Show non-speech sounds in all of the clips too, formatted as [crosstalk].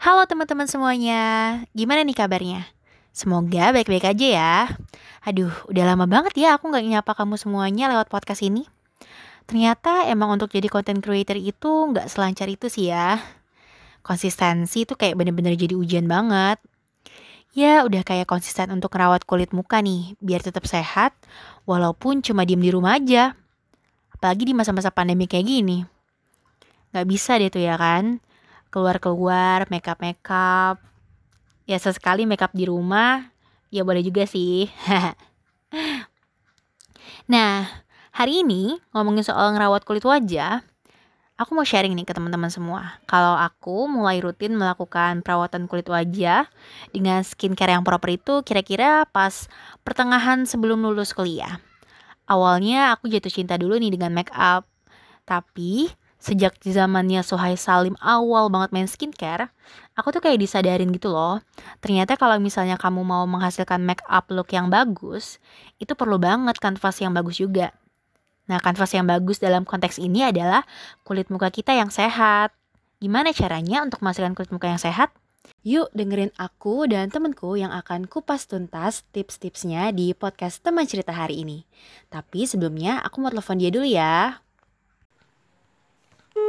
Halo teman-teman semuanya, gimana nih kabarnya? Semoga baik-baik aja ya. Aduh, udah lama banget ya aku nggak nyapa kamu semuanya lewat podcast ini. Ternyata emang untuk jadi content creator itu nggak selancar itu sih ya. Konsistensi itu kayak bener-bener jadi ujian banget. Ya udah kayak konsisten untuk merawat kulit muka nih, biar tetap sehat, walaupun cuma diem di rumah aja. Apalagi di masa-masa pandemi kayak gini. Gak bisa deh tuh ya kan, keluar-keluar, makeup-makeup. Ya sesekali makeup di rumah, ya boleh juga sih. [laughs] nah, hari ini ngomongin soal ngerawat kulit wajah, aku mau sharing nih ke teman-teman semua. Kalau aku mulai rutin melakukan perawatan kulit wajah dengan skincare yang proper itu kira-kira pas pertengahan sebelum lulus kuliah. Awalnya aku jatuh cinta dulu nih dengan make up. Tapi sejak zamannya Sohai Salim awal banget main skincare, aku tuh kayak disadarin gitu loh. Ternyata kalau misalnya kamu mau menghasilkan make up look yang bagus, itu perlu banget kanvas yang bagus juga. Nah, kanvas yang bagus dalam konteks ini adalah kulit muka kita yang sehat. Gimana caranya untuk menghasilkan kulit muka yang sehat? Yuk dengerin aku dan temenku yang akan kupas tuntas tips-tipsnya di podcast teman cerita hari ini. Tapi sebelumnya aku mau telepon dia dulu ya. Halo.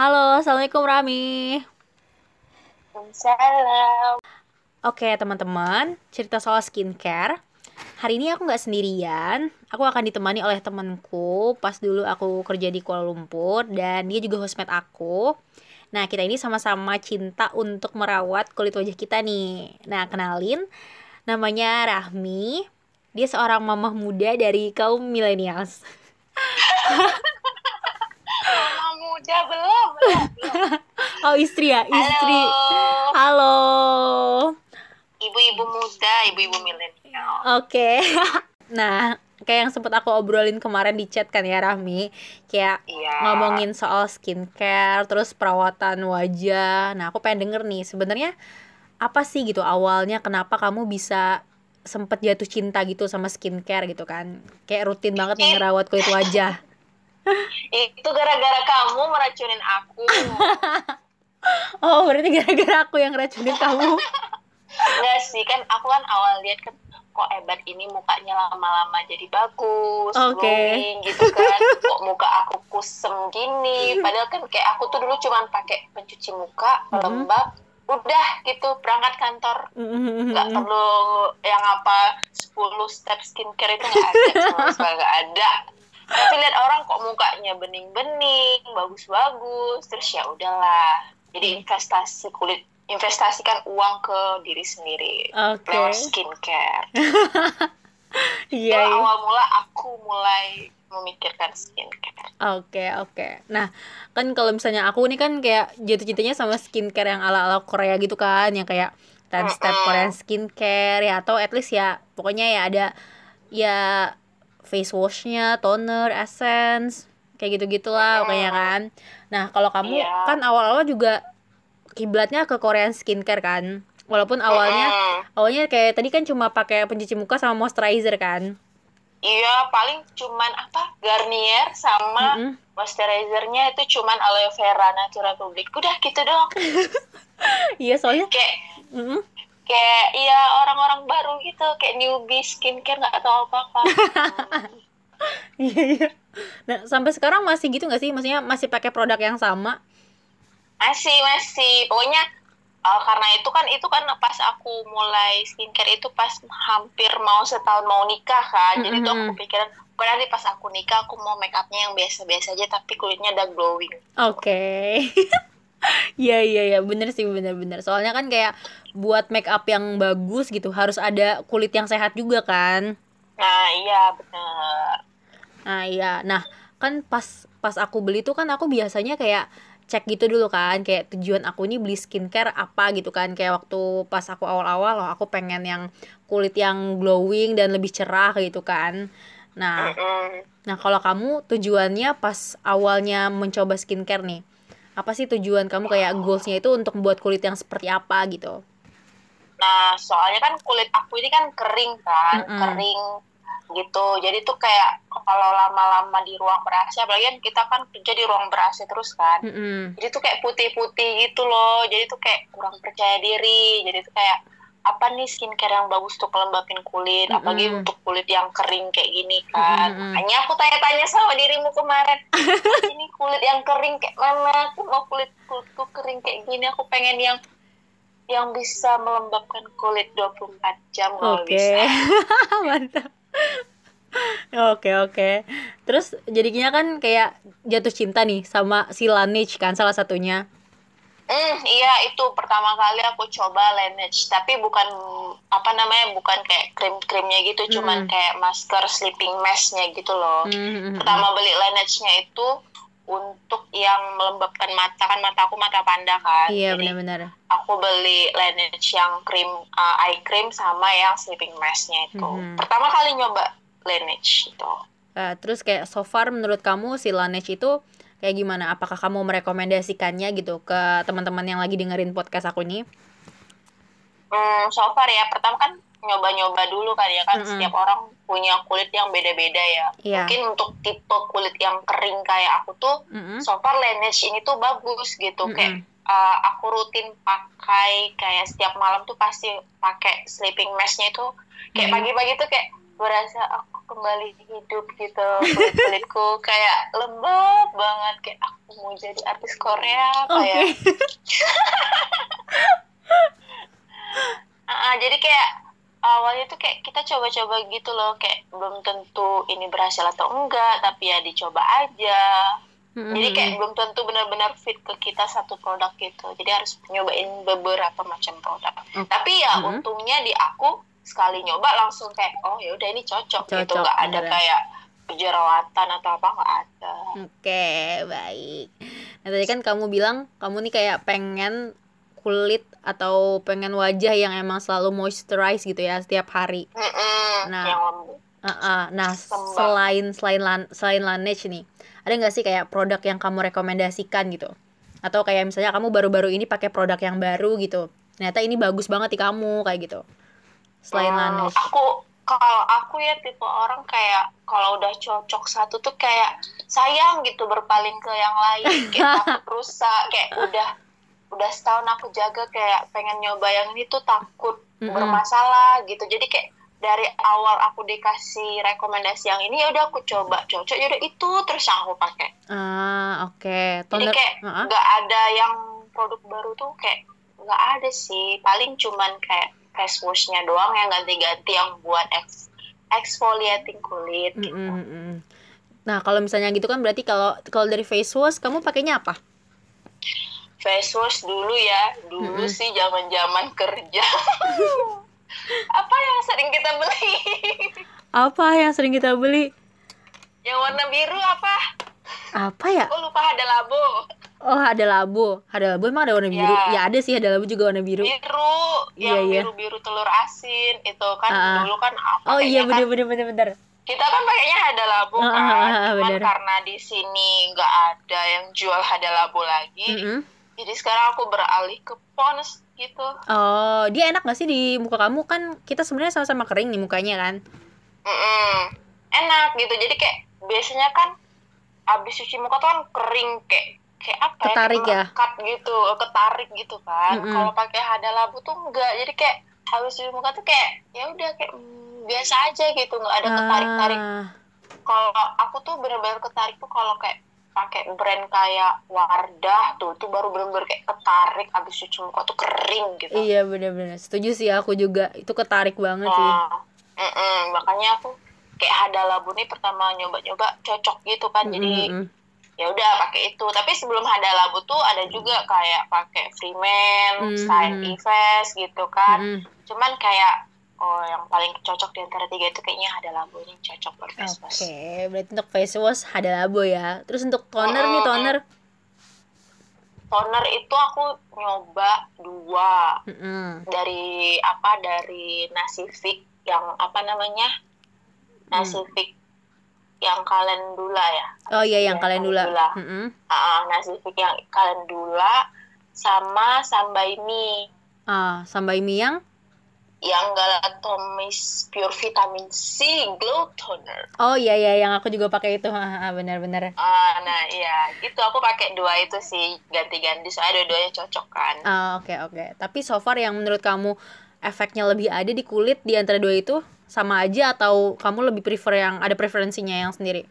Halo, Assalamualaikum Rami. Salam. Oke teman-teman, cerita soal skincare. Hari ini aku nggak sendirian, aku akan ditemani oleh temanku pas dulu aku kerja di Kuala Lumpur dan dia juga hostmate aku. Nah kita ini sama-sama cinta untuk merawat kulit wajah kita nih. Nah kenalin, namanya Rahmi. Dia seorang mamah muda dari kaum millennials. Mama muda belum, belum, belum. Oh istri ya, istri. Halo. Halo. Ibu-ibu muda, ibu-ibu milenial. Oke. [laughs] nah, kayak yang sempat aku obrolin kemarin di chat kan ya Rahmi, kayak Iya. ngomongin soal skincare, terus perawatan wajah. Nah, aku pengen denger nih, sebenarnya apa sih gitu awalnya kenapa kamu bisa sempet jatuh cinta gitu sama skincare gitu kan? Kayak rutin banget nih ngerawat kulit wajah. [laughs] Itu gara-gara kamu meracunin aku. [laughs] Oh, berarti gara-gara aku yang racunin kamu. [laughs] Enggak sih, kan aku kan awal lihat kan kok Ebat ini mukanya lama-lama jadi bagus, Oke. glowing gitu kan. Kok muka aku kusem gini. Padahal kan kayak aku tuh dulu cuman pakai pencuci muka, Mhm. lembab, udah gitu berangkat kantor. nggak perlu yang apa 10 step skincare itu nggak ada [laughs] sama nggak ada tapi lihat orang kok mukanya bening-bening bagus-bagus terus ya udahlah jadi investasi kulit investasikan uang ke diri sendiri Oke. lewat skincare [laughs] Iya. Itu iya. awal mula aku mulai memikirkan skincare Oke oke. Nah kan kalau misalnya aku nih kan kayak jatuh cintanya sama skincare yang ala ala Korea gitu kan, yang kayak ten step Mm-mm. Korean skincare ya atau at least ya pokoknya ya ada ya face washnya, toner, essence kayak gitu gitulah Mm-mm. pokoknya kan. Nah kalau kamu Iya. kan awal awal juga kiblatnya ke Korean skincare kan, walaupun awalnya Mm-mm. awalnya kayak tadi kan cuma pakai pencuci muka sama moisturizer kan. Iya paling cuman apa Garnier sama Mm-mm. moisturizernya itu cuman aloe vera natural public udah gitu doang [laughs] Iya soalnya. kayak mm-mm. kayak ya orang-orang baru gitu kayak newbie skincare nggak tahu apa-apa [laughs] Iya iya. Nah sampai sekarang masih gitu nggak sih? Maksudnya masih pakai produk yang sama? masih masih pokoknya uh, karena itu kan itu kan pas aku mulai skincare itu pas hampir mau setahun mau nikah kan jadi tuh aku pikiran "Kok nanti pas aku nikah aku mau make upnya yang biasa-biasa aja tapi kulitnya udah glowing Oke. [laughs] Iya iya iya bener sih bener-bener. Soalnya kan kayak buat make up yang bagus gitu harus ada kulit yang sehat juga kan. nah iya bener Nah iya. Nah kan pas pas aku beli tuh kan aku biasanya kayak cek gitu dulu kan kayak tujuan aku ini beli skincare apa gitu kan kayak waktu pas aku awal-awal loh aku pengen yang kulit yang glowing dan lebih cerah gitu kan nah. Nah, kalau kamu tujuannya pas awalnya mencoba skincare nih, apa sih tujuan kamu kayak goalsnya itu untuk membuat kulit yang seperti apa gitu? nah soalnya kan kulit aku ini kan kering kan Mm-mm. kering gitu jadi tuh kayak kalau lama-lama di ruang ber AC apalagi kan kita kan kerja di ruang ber AC terus kan Mm-mm. jadi tuh kayak putih-putih gitu loh jadi tuh kayak kurang percaya diri jadi tuh kayak apa nih skincare yang bagus tuh kelembapin kulit apalagi Mm-mm. untuk kulit yang kering kayak gini kan Mm-mm. makanya aku tanya-tanya sama dirimu kemarin [laughs] ini kulit yang kering kayak mana aku mau kulit kulitku kering kayak gini aku pengen yang yang bisa melembabkan kulit 24 jam kalau Oke. bisa [laughs] Mantap. [laughs] Oke, oke. Terus jadinya kan kayak jatuh cinta nih sama si Laneige kan salah satunya. Hmm, iya itu pertama kali aku coba Laneige, tapi bukan apa namanya, bukan kayak krim-krimnya gitu, cuman Mm. kayak masker sleeping mask-nya gitu loh. Mhm. Pertama beli Laneige-nya itu untuk yang melembabkan mata kan mata aku mata panda kan. Iya, benar-benar. aku beli Laneige yang krim uh, eye cream sama yang sleeping mask-nya itu. Mhm. Pertama kali nyoba Laneige itu. Eh, terus kayak so far menurut kamu si Laneige itu kayak gimana? Apakah kamu merekomendasikannya gitu ke teman-teman yang lagi dengerin podcast aku ini? Hmm, so far ya, pertama kan nyoba-nyoba dulu kan ya kan Mm-mm. setiap orang punya kulit yang beda-beda ya. Iya. Mungkin untuk tipe kulit yang kering kayak aku tuh, Mm-mm. so far Laneige ini tuh bagus gitu. Kayak Mm-mm. uh, aku rutin pakai kayak setiap malam tuh pasti pakai sleeping mask-nya itu kayak Mhm. pagi-pagi tuh kayak berasa aku kembali hidup gitu kulit kulitku [laughs] kayak lembab banget kayak aku mau jadi artis Korea apa Oke. ya [laughs] jadi kayak awalnya tuh kayak kita coba-coba gitu loh kayak belum tentu ini berhasil atau enggak tapi ya dicoba aja Mm-mm. jadi kayak belum tentu benar-benar fit ke kita satu produk gitu jadi harus nyobain beberapa macam produk Oke. tapi ya Mhm. untungnya di aku sekali nyoba langsung kayak oh ya udah ini cocok, gitu Cocok, nggak ada beneran. kayak jerawatan atau apa nggak ada Oke, baik. Nah, tadi kan kamu bilang kamu nih kayak pengen kulit atau pengen wajah yang emang selalu moisturize gitu ya setiap hari. Mm-mm, Nah. yang lembut Uh-uh. Nah, Sembah. selain selain lan, selain Laneige nih, ada nggak sih kayak produk yang kamu rekomendasikan gitu? Atau kayak misalnya kamu baru-baru ini pakai produk yang baru gitu. Ternyata ini bagus banget di kamu kayak gitu. Selain Hmm, Laneige. aku kalau aku ya tipe orang kayak kalau udah cocok satu tuh kayak sayang gitu berpaling ke yang lain kayak [laughs] takut rusak kayak udah udah setahun aku jaga kayak pengen nyoba yang ini tuh takut Mm-mm. bermasalah gitu jadi kayak dari awal aku dikasih rekomendasi yang ini ya udah aku coba cocok ya udah itu terus yang aku pakai Ah, oke. jadi Toner. kayak nggak ada yang produk baru tuh kayak nggak ada sih paling cuman kayak face washnya doang yang ganti-ganti yang buat ex exfoliating kulit Mm, mm, mm, mm. Nah, kalau misalnya gitu kan berarti kalau kalau dari face wash kamu pakainya apa? Face wash dulu ya dulu Mm-mm. sih zaman zaman kerja [laughs] apa yang sering kita beli Apa yang sering kita beli? yang warna biru apa Apa ya? oh lupa ada labo Oh, ada labu. Ada labu emang ada warna biru? Ya. Ya ada sih, ada labu juga warna biru. biru Iya, yang iya. biru biru telur asin itu kan ah. dulu kan apa Oh iya kayaknya kan bener bener bener bener. kita kan pakainya hada labu Ah, kan ah, ah, cuman bener. karena di sini nggak ada yang jual hada labu lagi Mm-mm. Jadi sekarang aku beralih ke pons gitu. Oh, dia enak gak sih di muka kamu? Kan kita sebenarnya sama-sama kering nih mukanya kan? Mm-mm. enak gitu. Jadi kayak biasanya kan abis cuci muka tuh kan kering kayak kayak apa Ketarik ya, ya? kayak melekat gitu ketarik gitu kan. Kalau pakai hada labu tuh enggak. Jadi kayak habis cuci muka tuh kayak ya udah kayak mm, biasa aja gitu. Nggak ada ketarik tarik Ah, kalau aku tuh bener-bener ketarik tuh kalau kayak pakai brand kayak Wardah tuh tuh baru bener-bener kayak ketarik habis cuci muka tuh kering gitu Iya bener-bener. Setuju sih aku juga. Itu ketarik banget sih. Nah, mm-mm, makanya aku kayak hada labu nih pertama nyoba-nyoba cocok gitu kan jadi Mm-mm. ya udah pakai itu tapi sebelum hada labu tuh ada juga kayak pakai Freeman, Mhm. Shine Eves gitu kan Mm-mm. cuman kayak oh yang paling cocok di antara tiga itu kayaknya hada labu ini cocok buat face Oke, wash berarti untuk face wash ada labo ya. Terus untuk toner nih Mm-mm. toner. toner itu aku nyoba dua Mm-mm. dari apa dari Nasifik yang apa namanya Nasifik yang kalendula ya Oh iya yang Iya, kalian dulu. Calendula. Mm-mm. Ah, Nasifik yang kalendula sama Sambaimi Ah, sambai mie yang yang Galatomis Pure Vitamin C Glow Toner. Oh iya iya yang aku juga pakai itu. benar-benar. Ah, nah iya, itu aku pakai dua itu sih ganti-ganti soalnya dua-duanya cocok kan. Ah, oke okay, oke. Okay. Tapi so far yang menurut kamu efeknya lebih ada di kulit di antara dua itu sama aja atau kamu lebih prefer yang ada preferensinya yang sendiri?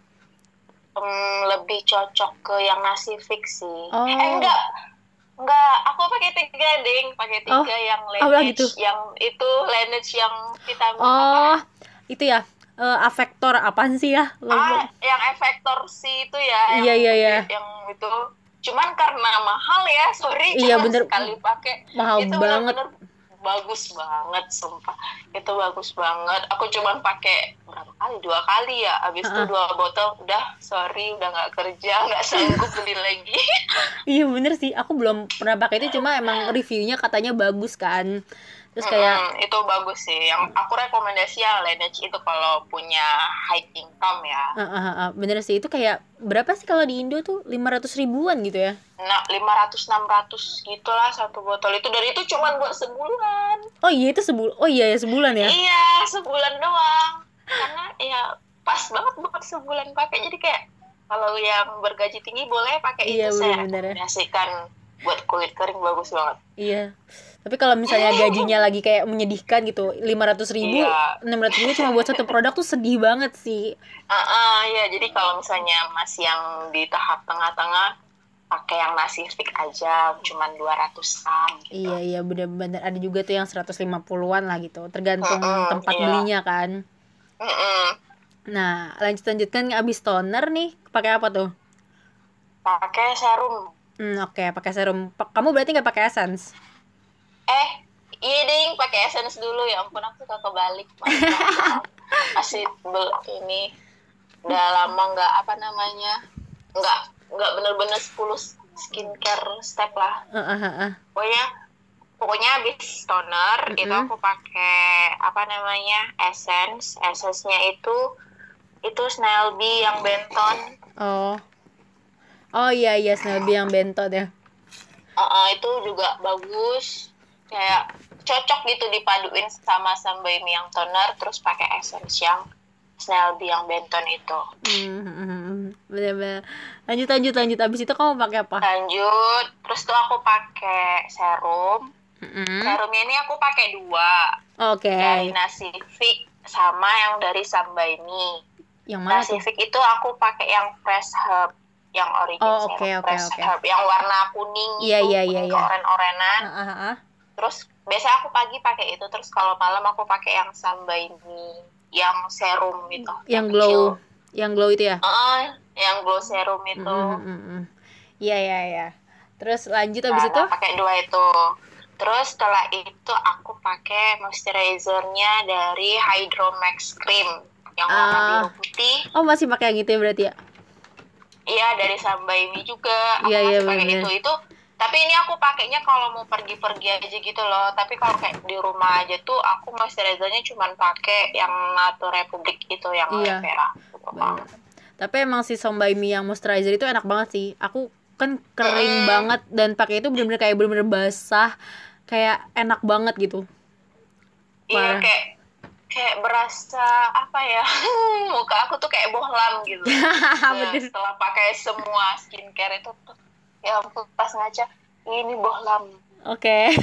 Hmm, lebih cocok ke yang nasi fix sih. Oh. Eh enggak, Enggak, aku pakai tiga ding, pakai tiga oh, yang Laneige, gitu? yang itu Laneige yang vitamin Oh, apa? itu ya. Uh, afektor apaan sih ya? Ah, yang efektor si itu ya. Iya, iya, iya. Yang itu cuman karena mahal ya, sorry. Iya, bener. Sekali pakai. Mahal itu banget. Bener -bener bagus banget sumpah. Itu bagus banget. Aku cuma pakai berapa kali? Dua kali ya. Abis itu uh -uh. dua botol udah sorry udah nggak kerja [laughs] nggak sanggup beli lagi. Iya bener sih. Aku belum pernah pakai itu cuma emang reviewnya katanya bagus kan terus kayak hmm, itu bagus sih. Yang aku rekomendasi ya Laneige itu kalau punya high income ya. Uh, uh, uh, bener sih. Itu kayak berapa sih kalau di Indo tuh? lima ratus ribuan gitu ya? Nah lima ratus enam ratus gitulah satu botol. Itu dari itu cuma buat sebulan. Oh iya itu sebulan oh iya ya sebulan ya? Iya sebulan doang. Karena ya pas banget buat sebulan pakai. Jadi kayak kalau yang bergaji tinggi boleh pakai iya, itu. saya rekomendasikan buat kulit kering bagus banget. Iya tapi kalau misalnya [laughs] gajinya lagi kayak menyedihkan gitu lima ratus ribu iya. enam ratus ribu cuma buat satu produk tuh sedih banget sih. Uh, uh, ya jadi kalau misalnya masih yang di tahap tengah-tengah pakai yang nasi stick aja cuman dua ratusan gitu. iya iya. Bener-bener. Ada juga tuh yang seratus lima puluhan lah gitu. Tergantung uh, tempat iya. belinya kan. Uh. nah lanjut lanjutkan. Abis toner nih pakai apa tuh? Pakai serum. Hmm, oke. Okay, pakai serum. Kamu berarti nggak pakai essence eh iya ding pakai essence dulu. Ya ampun aku suka kebalik [laughs] masih bel ini udah lama nggak apa namanya nggak nggak bener-bener 10 skincare step lah. Uh, uh, uh. pokoknya pokoknya habis toner mm -hmm. itu aku pakai apa namanya essence. Essence-nya itu itu Snail Bee yang benton. Oh. Oh iya iya Snail Bee yang benton ya. Uh, uh, itu juga bagus kayak cocok gitu dipaduin sama Sunbaby yang toner terus pakai essence yang Snail Bee yang Benton itu. Hmm, bener-bener. Lanjut lanjut lanjut. Abis itu kamu pakai apa? Lanjut. Terus tuh aku pakai serum. Mm-hmm. Serumnya ini aku pakai dua. Oke. Okay. Dari Nasifik sama yang dari Sambaimi. Yang mana? Nasifik itu aku pakai yang Fresh Herb yang original. Oh, oke okay, oke okay, oke. Okay. Yang warna kuning yeah, itu, yeah, yeah, kuning yeah. oren-orenan. Uh, uh, uh terus biasa aku pagi pakai itu terus kalau malam aku pakai yang samba ini yang serum itu yang, yang glow kecil. yang glow itu ya? Uh, yang glow serum itu. iya mm -hmm. iya iya iya. Terus lanjut abis nah, itu? pakai dua itu. Terus setelah itu aku pakai moisturizernya dari Hydro Max Cream yang warna uh, biru putih. Oh masih pakai yang itu ya berarti ya? Iya dari Samba ini juga. Aku yeah, masih yeah, pakai itu. Itu tapi ini aku pakainya kalau mau pergi-pergi aja gitu loh. Tapi kalau kayak di rumah aja tuh aku moisturizernya cuma pakai yang Nato Republic itu yang iya. Vera tapi emang si Sombai Mi yang moisturizer itu enak banget sih. Aku kan kering hmm. banget dan pakai itu bener-bener kayak bener-bener basah kayak enak banget gitu. Iya kayak kayak berasa apa ya? [laughs] Muka aku tuh kayak bohlam gitu. [laughs] Ya, setelah pakai semua skincare itu tuh ya ampun pas ngaca ini bohlam. Oke. Okay. [laughs]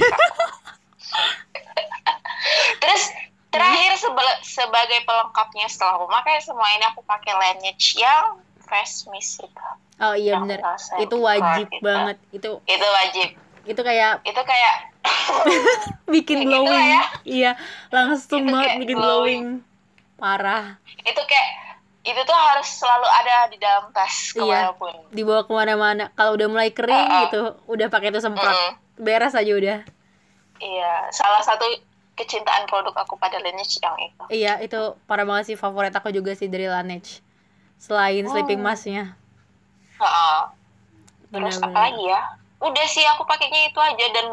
terus terakhir sebagai pelengkapnya setelah aku pakai semua ini aku pakai Laneige yang fresh mist itu oh iya benar itu wajib gitu. banget. Itu itu wajib. Itu kayak itu kayak [laughs] bikin glowing gitu ya. iya langsung banget bikin glowing. glowing. Parah. Itu kayak itu tuh harus selalu ada di dalam tas iya, ke mana pun iya, dibawa ke mana-mana. Kalau udah mulai kering uh -uh. gitu udah pakai itu semprot. Uh -uh. beres aja udah. Iya salah satu kecintaan produk aku pada Laneige yang itu. Iya itu parah banget sih favorit aku juga sih dari Laneige. Selain oh. sleeping masknya. Uh -uh. terus apa lagi ya? Udah sih aku pakainya itu aja dan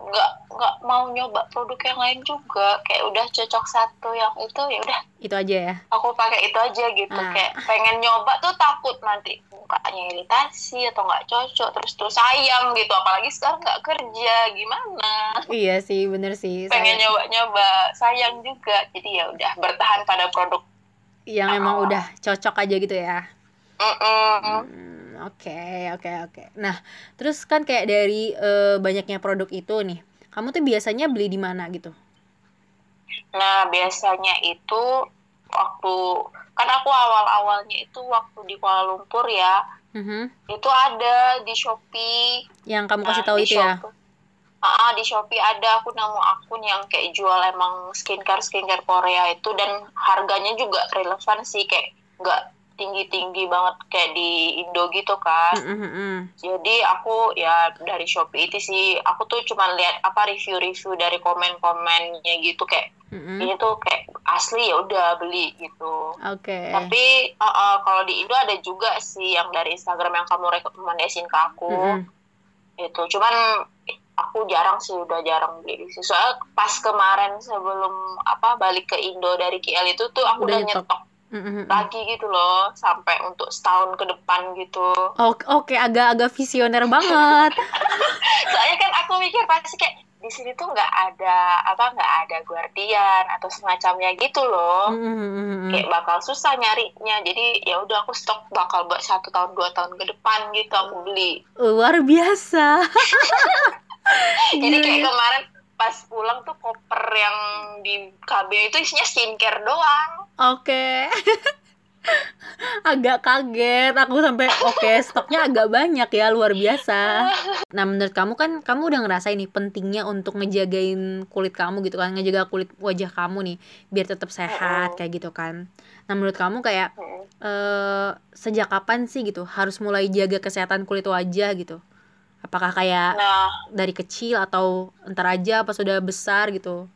nggak nggak mau nyoba produk yang lain juga. Kayak udah cocok satu yang itu ya udah. Itu aja ya? Aku pakai itu aja gitu. Ah. kayak pengen nyoba tuh takut nanti mukanya iritasi atau nggak cocok terus terus sayang gitu. Apalagi sekarang nggak kerja gimana? Iya sih bener sih. [laughs] Pengen nyoba nyoba sayang juga. Jadi ya udah bertahan pada produk yang emang Oh. udah cocok aja gitu ya Mm-mm. Hmm, Oke, oke, oke. Nah, terus kan kayak dari eh, banyaknya produk itu nih, kamu tuh biasanya beli di mana gitu? Nah, biasanya itu waktu kan aku awal-awalnya itu waktu di Kuala Lumpur ya, Mhm. itu ada di Shopee. Yang kamu kasih Nah, tahu itu ya? Shopee- Ah, di Shopee ada aku nemu akun yang kayak jual emang skincare skincare Korea itu dan harganya juga relevan sih kayak nggak tinggi-tinggi banget kayak di Indo gitu kan. Mm, mm, mm. Jadi aku ya dari Shopee itu sih aku tuh cuma lihat apa review-review dari komen-komennya gitu kayak Mm, mm. ini tuh kayak asli ya udah beli gitu. Oke. Tapi uh, uh, kalau di Indo ada juga sih yang dari Instagram yang kamu rekomendasiin ke aku. Mm, mm. Itu cuman aku jarang sih udah jarang beli situ. Soalnya pas kemarin sebelum apa balik ke Indo dari KL itu tuh aku Udah udah, nyetok. Nyetok Mm, mm, mm. lagi gitu loh sampai untuk setahun ke depan gitu. Oke, oke, agak-agak visioner banget. [laughs] Soalnya kan aku mikir pasti kayak di sini tuh nggak ada apa nggak ada guardian atau semacamnya gitu loh. Mm, mm, mm, mm. kayak bakal susah nyarinya jadi ya udah aku stok bakal buat satu tahun dua tahun ke depan gitu aku beli Luar biasa. [laughs] jadi kayak ya. kemarin pas pulang tuh koper yang di kabin itu isinya skincare doang Oke. [laughs] agak kaget aku sampai oke stoknya agak banyak ya luar biasa. [laughs] Nah menurut kamu kan kamu udah ngerasain nih pentingnya untuk ngejagain kulit kamu gitu kan ngejaga kulit wajah kamu nih biar tetap sehat kayak gitu kan. Nah menurut kamu kayak eh, sejak kapan sih gitu harus mulai jaga kesehatan kulit wajah gitu? Apakah kayak nah dari kecil atau entar aja pas sudah besar gitu?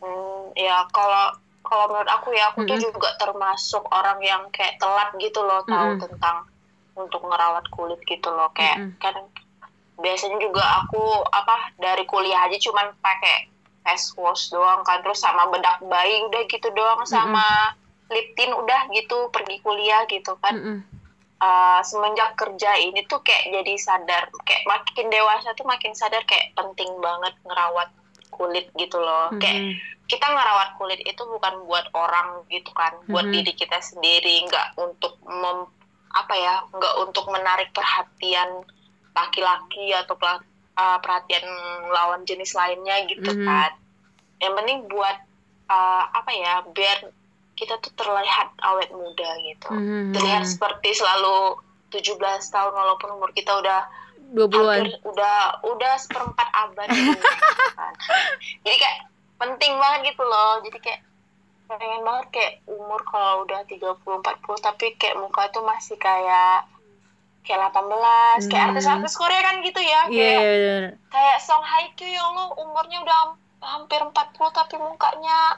hmm, ya kalau kalau menurut aku ya aku tuh Mm-mm. juga termasuk orang yang kayak telat gitu loh tahu Mm-mm. tentang untuk ngerawat kulit gitu loh kayak Mm-mm. kan biasanya juga aku apa dari kuliah aja cuman pakai face wash doang kan terus sama bedak bayi udah gitu doang sama lip tint udah gitu pergi kuliah gitu kan Mm-mm. Uh, semenjak kerja ini tuh kayak jadi sadar kayak makin dewasa tuh makin sadar kayak penting banget ngerawat kulit gitu loh kayak Mm-mm. kita ngerawat kulit itu bukan buat orang gitu kan buat Mhm. diri kita sendiri nggak untuk mem, apa ya nggak untuk menarik perhatian laki-laki atau uh, perhatian lawan jenis lainnya gitu Mhm. kan yang penting buat uh, apa ya biar kita tuh terlihat awet muda gitu Mhm. terlihat seperti selalu 17 tahun walaupun umur kita udah 20-an. hampir udah udah seperempat abad gitu [laughs] kan. jadi kayak penting banget gitu loh jadi kayak pengen banget kayak umur kalau udah 30 40 tapi kayak muka tuh masih kayak kayak 18 kayak Hmm. artis-artis Korea kan gitu ya Iya, kayak iya, bener. kayak Song Hye Kyo ya Allah umurnya udah ham- hampir 40 tapi mukanya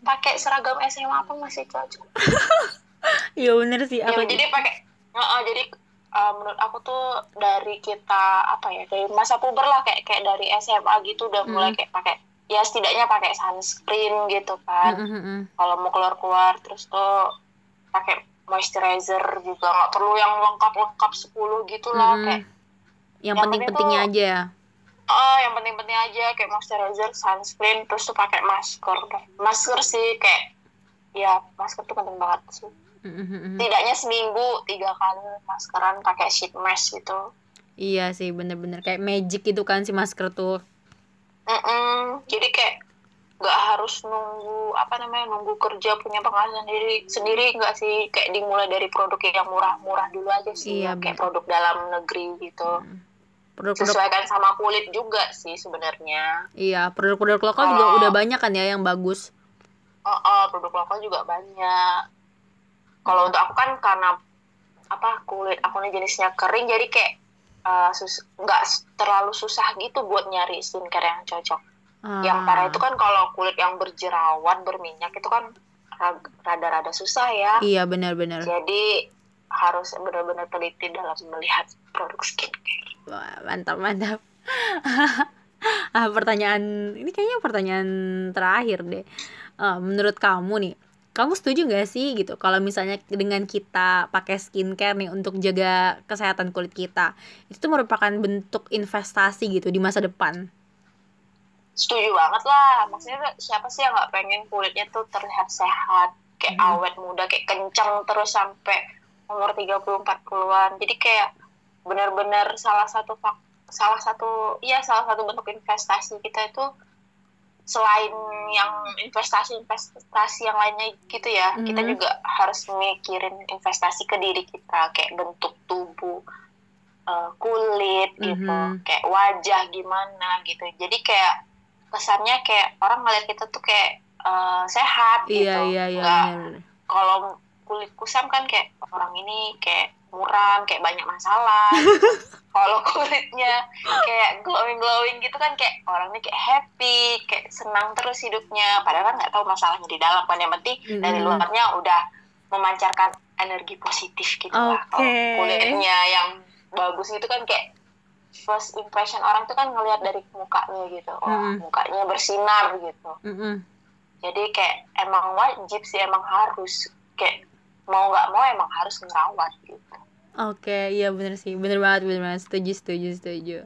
pakai seragam SMA pun masih cocok [laughs] Iya bener sih Ya, aku jadi pakai Heeh, jadi uh, menurut aku tuh dari kita apa ya dari masa puber lah kayak kayak dari SMA gitu udah mulai Hmm. kayak pakai ya setidaknya pakai sunscreen gitu kan Mm, mm, mm. kalau mau keluar keluar terus tuh pakai moisturizer juga nggak perlu yang lengkap lengkap 10 gitu lah Mm. kayak yang penting aja oh yang penting-penting aja kayak moisturizer sunscreen terus tuh pakai masker masker sih kayak ya masker tuh penting banget sih Mm, mm, mm, mm. tidaknya seminggu tiga kali maskeran pakai sheet mask gitu iya sih bener-bener kayak magic gitu kan si masker tuh Mm-mm. jadi kayak nggak harus nunggu apa namanya nunggu kerja punya penghasilan sendiri sendiri nggak sih kayak dimulai dari produk yang murah-murah dulu aja sih Iya, kayak bener. produk dalam negeri gitu Mm. Produk-produk sesuaikan sama kulit juga sih sebenarnya. Iya produk-produk lokal juga Kalau- udah banyak kan ya yang bagus. Oh, oh, produk lokal juga banyak. Kalau untuk aku kan karena apa kulit aku nih jenisnya kering jadi kayak uh, sus- nggak s- terlalu susah gitu buat nyari skincare yang cocok. Yang Ah. parah itu kan kalau kulit yang berjerawat, berminyak itu kan rada-rada susah ya. iya benar-benar. Jadi harus benar-benar teliti dalam melihat produk skincare. Wah, mantap mantap [laughs] ah pertanyaan ini kayaknya pertanyaan terakhir deh uh, menurut kamu nih kamu setuju gak sih gitu kalau misalnya dengan kita pakai skincare nih untuk jaga kesehatan kulit kita itu tuh merupakan bentuk investasi gitu di masa depan setuju banget lah maksudnya siapa sih yang nggak pengen kulitnya tuh terlihat sehat kayak hmm. awet muda kayak kencang terus sampai umur 30 40-an jadi kayak benar-benar salah satu salah satu ya salah satu bentuk investasi kita itu selain yang investasi-investasi yang lainnya gitu ya, mm-hmm. kita juga harus mikirin investasi ke diri kita kayak bentuk tubuh, uh, kulit mm-hmm. gitu, kayak wajah gimana gitu. Jadi kayak kesannya kayak orang ngeliat kita tuh kayak uh, sehat iya, gitu. Iya iya iya. Kalau kulit kusam kan kayak orang ini kayak muram, kayak banyak masalah. Gitu. [laughs] kalau kulitnya kayak glowing glowing gitu kan kayak orangnya kayak happy kayak senang terus hidupnya padahal kan nggak tahu masalahnya di dalam kan yang penting mm-hmm. dari luarnya udah memancarkan energi positif gitu okay. lah kalau kulitnya yang bagus gitu kan kayak first impression orang tuh kan ngelihat dari mukanya gitu oh mm-hmm. mukanya bersinar gitu mm-hmm. jadi kayak emang wajib sih emang harus kayak mau nggak mau emang harus ngerawat gitu. Oke, iya bener sih, bener banget, bener banget, setuju, setuju, setuju.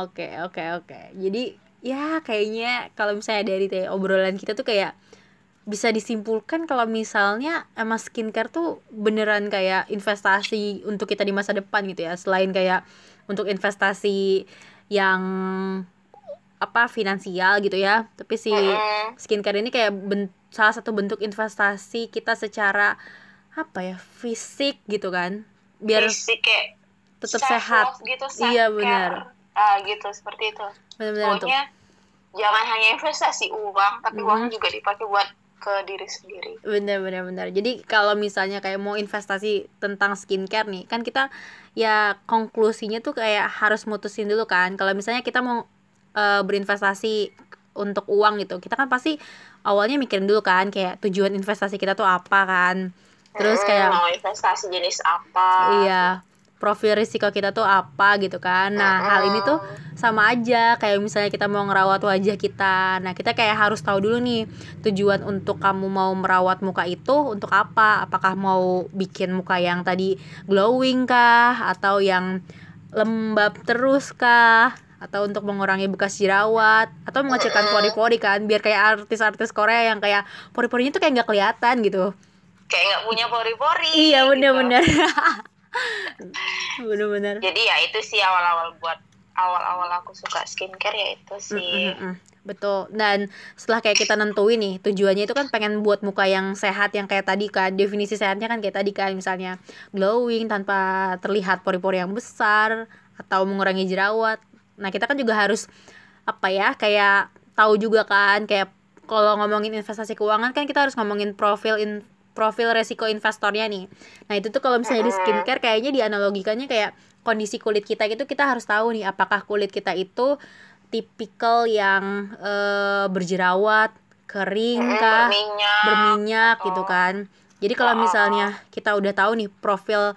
Oke, oke, oke. Jadi ya kayaknya kalau misalnya dari obrolan kita tuh kayak bisa disimpulkan kalau misalnya emang skincare tuh beneran kayak investasi untuk kita di masa depan gitu ya. Selain kayak untuk investasi yang apa finansial gitu ya. Tapi si skincare ini kayak ben, salah satu bentuk investasi kita secara apa ya fisik gitu kan. Biar fisik kayak tetap sehat gitu iya benar. Ah gitu seperti itu. Benar-benar pokoknya untuk... jangan hanya investasi uang tapi mm -hmm. uang juga dipakai buat ke diri sendiri. Benar benar benar. Jadi kalau misalnya kayak mau investasi tentang skincare nih kan kita ya konklusinya tuh kayak harus mutusin dulu kan. Kalau misalnya kita mau uh, berinvestasi untuk uang gitu kita kan pasti awalnya mikirin dulu kan kayak tujuan investasi kita tuh apa kan terus kayak mau investasi jenis apa? Iya profil risiko kita tuh apa gitu kan. Nah hmm. hal ini tuh sama aja kayak misalnya kita mau ngerawat wajah kita. Nah kita kayak harus tahu dulu nih tujuan untuk kamu mau merawat muka itu untuk apa? Apakah mau bikin muka yang tadi glowing kah? Atau yang lembab terus kah? Atau untuk mengurangi bekas jerawat? Atau mengecilkan pori-pori kan biar kayak artis-artis Korea yang kayak pori-porinya tuh kayak nggak kelihatan gitu kayak nggak punya pori-pori iya bener-bener gitu. [laughs] bener-bener. Jadi ya itu sih awal-awal buat awal-awal aku suka skincare ya itu sih. mm -mm. betul. Dan setelah kayak kita nentuin nih tujuannya itu kan pengen buat muka yang sehat yang kayak tadi kan definisi sehatnya kan kayak tadi kan misalnya glowing tanpa terlihat pori-pori yang besar atau mengurangi jerawat. Nah kita kan juga harus apa ya kayak tahu juga kan kayak kalau ngomongin investasi keuangan kan kita harus ngomongin profil in profil resiko investornya nih. Nah, itu tuh kalau misalnya di skincare kayaknya dianalogikannya kayak kondisi kulit kita gitu kita harus tahu nih apakah kulit kita itu tipikal yang e, berjerawat, kering kah, berminyak, berminyak gitu kan. Jadi kalau misalnya kita udah tahu nih profil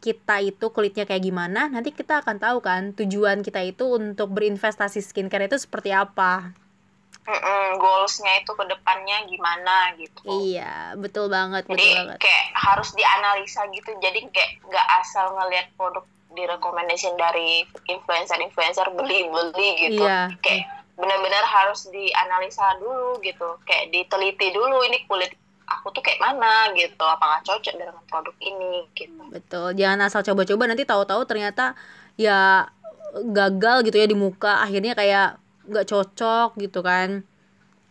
kita itu kulitnya kayak gimana, nanti kita akan tahu kan tujuan kita itu untuk berinvestasi skincare itu seperti apa mm goalsnya itu ke depannya gimana gitu. Iya, betul banget, jadi, betul banget. kayak harus dianalisa gitu. Jadi kayak nggak asal ngelihat produk direkomendasiin dari influencer-influencer beli-beli gitu. Iya. Kayak benar-benar harus dianalisa dulu gitu. Kayak diteliti dulu ini kulit aku tuh kayak mana gitu. Apakah cocok dengan produk ini gitu. Betul. Jangan asal coba-coba nanti tahu-tahu ternyata ya gagal gitu ya di muka. Akhirnya kayak nggak cocok gitu kan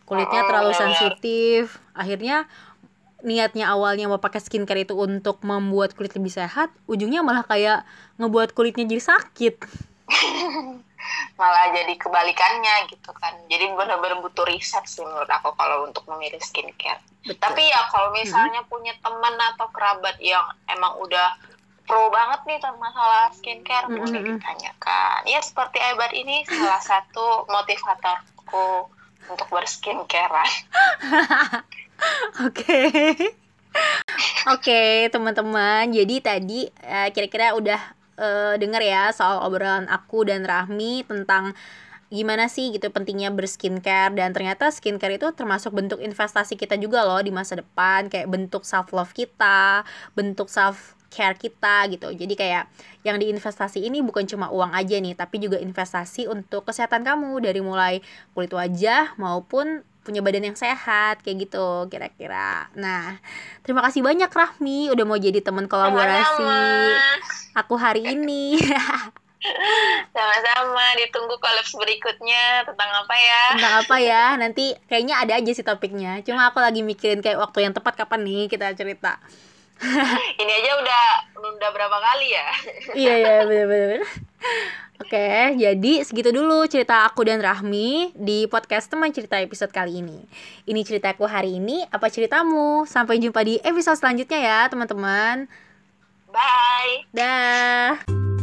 kulitnya oh, terlalu iya, iya. sensitif akhirnya niatnya awalnya mau pakai skincare itu untuk membuat kulit lebih sehat ujungnya malah kayak ngebuat kulitnya jadi sakit [laughs] malah jadi kebalikannya gitu kan jadi benar-benar butuh riset sih menurut aku kalau untuk memilih skincare Betul. tapi ya kalau misalnya hmm. punya teman atau kerabat yang emang udah pro banget nih tentang masalah skincare mm -hmm. boleh ditanyakan. Ya seperti Ebat ini salah satu motivatorku untuk berskincare. [laughs] Oke. Oke, teman-teman. Jadi tadi uh, kira-kira udah uh, denger ya soal obrolan aku dan Rahmi tentang gimana sih gitu pentingnya berskincare dan ternyata skincare itu termasuk bentuk investasi kita juga loh di masa depan kayak bentuk self love kita bentuk self care kita gitu jadi kayak yang diinvestasi ini bukan cuma uang aja nih tapi juga investasi untuk kesehatan kamu dari mulai kulit wajah maupun punya badan yang sehat kayak gitu kira-kira. Nah, terima kasih banyak Rahmi udah mau jadi teman kolaborasi Sama-sama. aku hari ini. [laughs] Sama-sama, ditunggu kolaps berikutnya tentang apa ya? Tentang apa ya? Nanti kayaknya ada aja sih topiknya. Cuma aku lagi mikirin kayak waktu yang tepat kapan nih kita cerita. [laughs] Ini aja udah nunda berapa kali ya? [laughs] iya iya bener-bener. Oke, jadi segitu dulu cerita aku dan Rahmi di podcast teman cerita episode kali ini. Ini ceritaku hari ini, apa ceritamu? Sampai jumpa di episode selanjutnya ya, teman-teman. Bye. Dah.